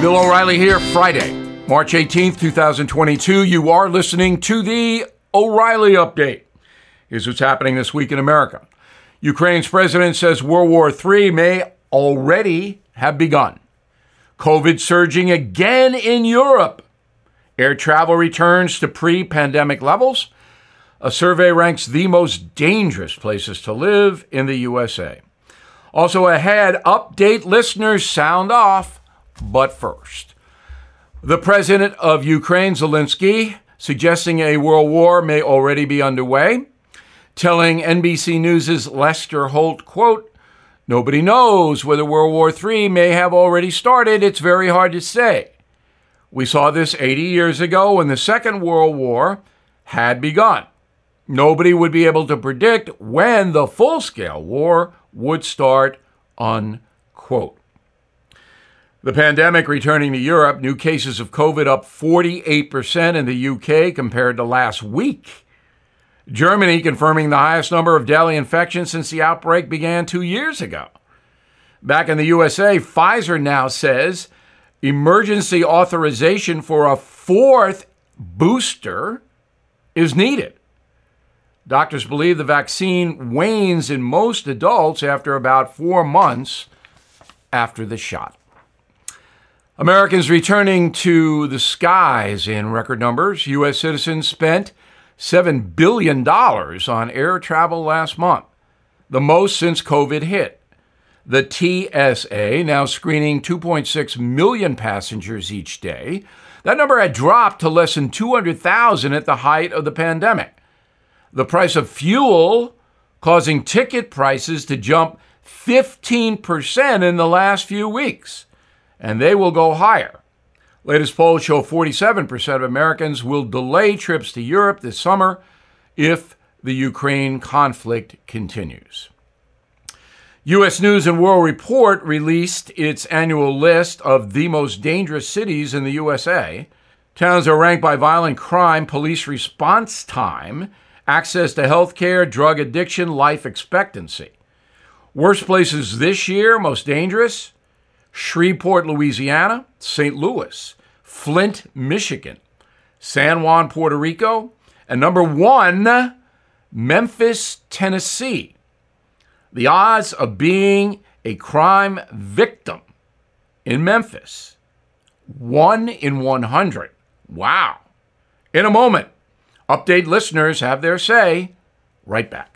Bill O'Reilly here, Friday, March 18th, 2022. You are listening to the O'Reilly Update. Here's what's happening this week in America. Ukraine's president says World War III may already have begun. COVID surging again in Europe. Air travel returns to pre pandemic levels. A survey ranks the most dangerous places to live in the USA. Also ahead, update listeners sound off. But first, the president of Ukraine, Zelensky, suggesting a world war may already be underway, telling NBC News' Lester Holt, quote, Nobody knows whether World War III may have already started. It's very hard to say. We saw this 80 years ago when the Second World War had begun. Nobody would be able to predict when the full scale war would start, unquote. The pandemic returning to Europe, new cases of COVID up 48% in the UK compared to last week. Germany confirming the highest number of daily infections since the outbreak began two years ago. Back in the USA, Pfizer now says emergency authorization for a fourth booster is needed. Doctors believe the vaccine wanes in most adults after about four months after the shot. Americans returning to the skies in record numbers. U.S. citizens spent $7 billion on air travel last month, the most since COVID hit. The TSA now screening 2.6 million passengers each day. That number had dropped to less than 200,000 at the height of the pandemic. The price of fuel causing ticket prices to jump 15% in the last few weeks and they will go higher. Latest polls show 47% of Americans will delay trips to Europe this summer if the Ukraine conflict continues. U.S. News and World Report released its annual list of the most dangerous cities in the USA. Towns are ranked by violent crime, police response time, access to health care, drug addiction, life expectancy. Worst places this year, most dangerous Shreveport, Louisiana, St. Louis, Flint, Michigan, San Juan, Puerto Rico, and number one, Memphis, Tennessee. The odds of being a crime victim in Memphis, one in 100. Wow. In a moment, update listeners have their say. Right back.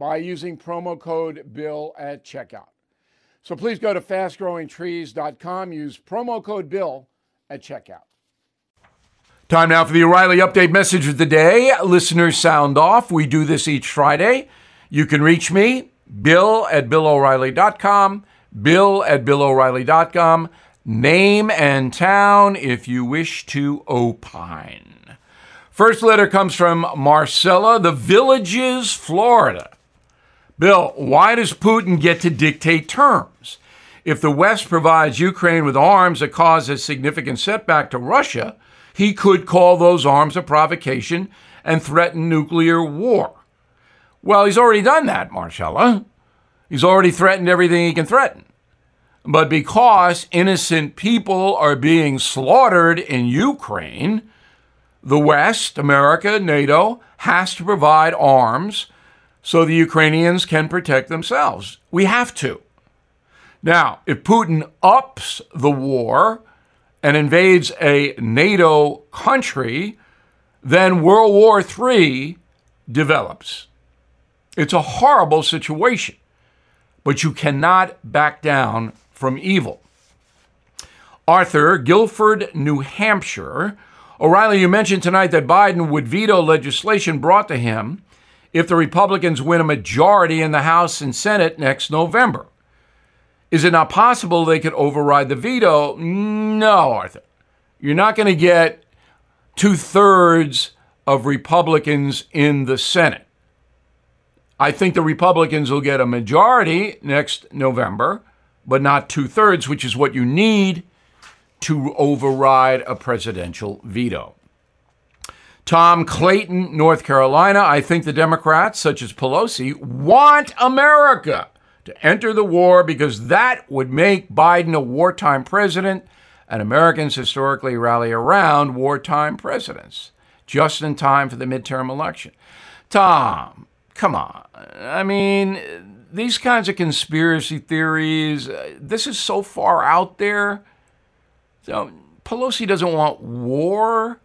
by using promo code BILL at checkout. So please go to fastgrowingtrees.com, use promo code BILL at checkout. Time now for the O'Reilly Update message of the day. Listeners sound off. We do this each Friday. You can reach me, bill at billoreilly.com, bill at billoreilly.com, name and town if you wish to opine. First letter comes from Marcella, the Villages, Florida. Bill, why does Putin get to dictate terms? If the West provides Ukraine with arms that cause a significant setback to Russia, he could call those arms a provocation and threaten nuclear war. Well, he's already done that, Marcella. He's already threatened everything he can threaten. But because innocent people are being slaughtered in Ukraine, the West, America, NATO, has to provide arms so the Ukrainians can protect themselves. We have to. Now, if Putin ups the war and invades a NATO country, then World War III develops. It's a horrible situation, but you cannot back down from evil. Arthur, Gilford, New Hampshire. O'Reilly, you mentioned tonight that Biden would veto legislation brought to him if the Republicans win a majority in the House and Senate next November. Is it not possible they could override the veto? No, Arthur. You're not going to get two thirds of Republicans in the Senate. I think the Republicans will get a majority next November, but not two thirds, which is what you need to override a presidential veto. Tom Clayton, North Carolina. I think the Democrats, such as Pelosi, want America to enter the war because that would make Biden a wartime president, and Americans historically rally around wartime presidents just in time for the midterm election. Tom, come on. I mean, these kinds of conspiracy theories, uh, this is so far out there. So Pelosi doesn't want war.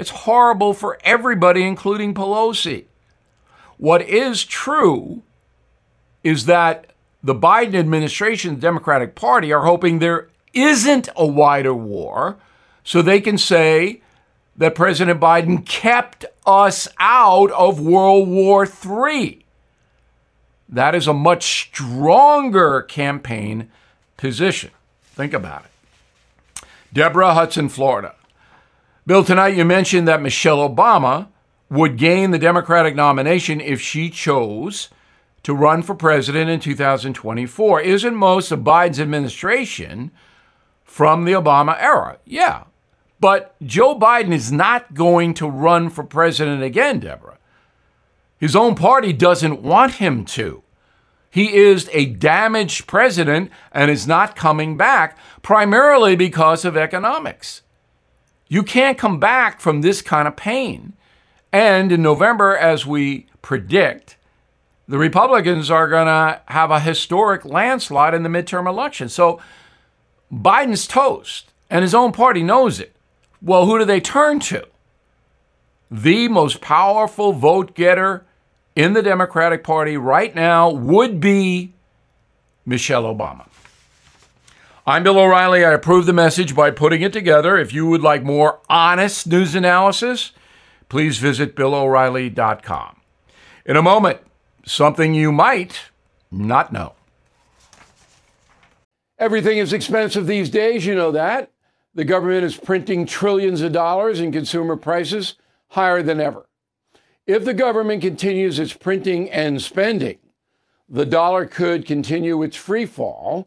It's horrible for everybody, including Pelosi. What is true is that the Biden administration, the Democratic Party, are hoping there isn't a wider war so they can say that President Biden kept us out of World War III. That is a much stronger campaign position. Think about it. Deborah Hudson, Florida. Bill, tonight you mentioned that Michelle Obama would gain the Democratic nomination if she chose to run for president in 2024. Isn't most of Biden's administration from the Obama era? Yeah. But Joe Biden is not going to run for president again, Deborah. His own party doesn't want him to. He is a damaged president and is not coming back, primarily because of economics. You can't come back from this kind of pain. And in November, as we predict, the Republicans are going to have a historic landslide in the midterm election. So Biden's toast, and his own party knows it. Well, who do they turn to? The most powerful vote getter in the Democratic Party right now would be Michelle Obama. I'm Bill O'Reilly. I approve the message by putting it together. If you would like more honest news analysis, please visit BillO'Reilly.com. In a moment, something you might not know. Everything is expensive these days, you know that. The government is printing trillions of dollars and consumer prices higher than ever. If the government continues its printing and spending, the dollar could continue its free fall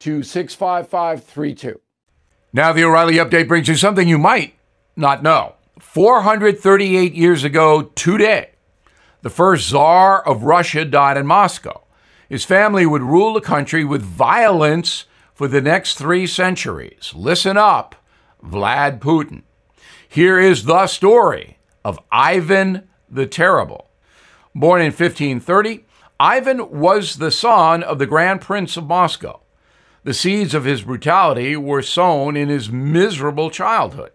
to 65532. Now, the O'Reilly update brings you something you might not know. 438 years ago today, the first Tsar of Russia died in Moscow. His family would rule the country with violence for the next three centuries. Listen up, Vlad Putin. Here is the story of Ivan the Terrible. Born in 1530, Ivan was the son of the Grand Prince of Moscow. The seeds of his brutality were sown in his miserable childhood.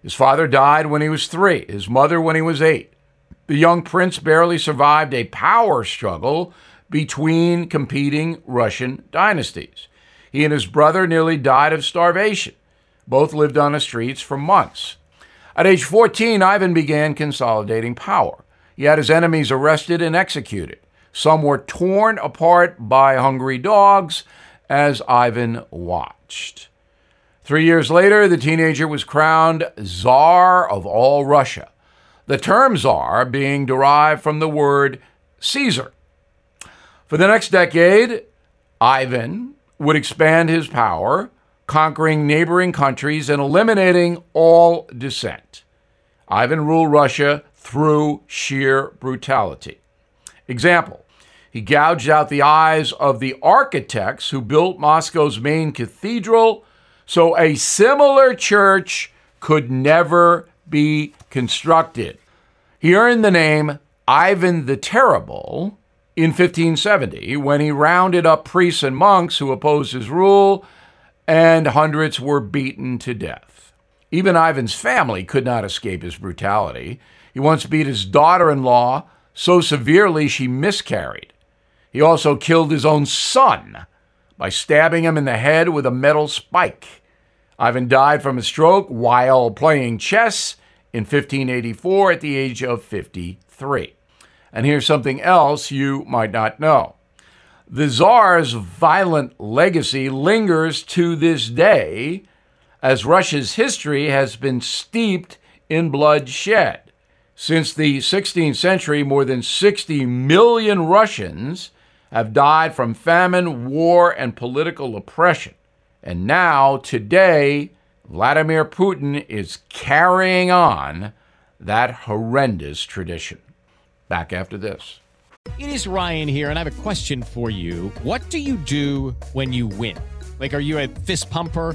His father died when he was three, his mother when he was eight. The young prince barely survived a power struggle between competing Russian dynasties. He and his brother nearly died of starvation. Both lived on the streets for months. At age 14, Ivan began consolidating power. He had his enemies arrested and executed. Some were torn apart by hungry dogs as Ivan watched. Three years later, the teenager was crowned Tsar of all Russia, the term Tsar being derived from the word Caesar. For the next decade, Ivan would expand his power, conquering neighboring countries and eliminating all dissent. Ivan ruled Russia through sheer brutality. Example He gouged out the eyes of the architects who built Moscow's main cathedral so a similar church could never be constructed. He earned the name Ivan the Terrible in 1570 when he rounded up priests and monks who opposed his rule, and hundreds were beaten to death. Even Ivan's family could not escape his brutality. He once beat his daughter in law so severely she miscarried. He also killed his own son by stabbing him in the head with a metal spike. Ivan died from a stroke while playing chess in 1584 at the age of 53. And here's something else you might not know. The Tsar's violent legacy lingers to this day, as Russia's history has been steeped in bloodshed. Since the 16th century, more than 60 million Russians have died from famine, war, and political oppression. And now, today, Vladimir Putin is carrying on that horrendous tradition. Back after this. It is Ryan here, and I have a question for you. What do you do when you win? Like, are you a fist pumper?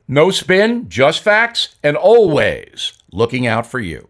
No spin, just facts, and always looking out for you.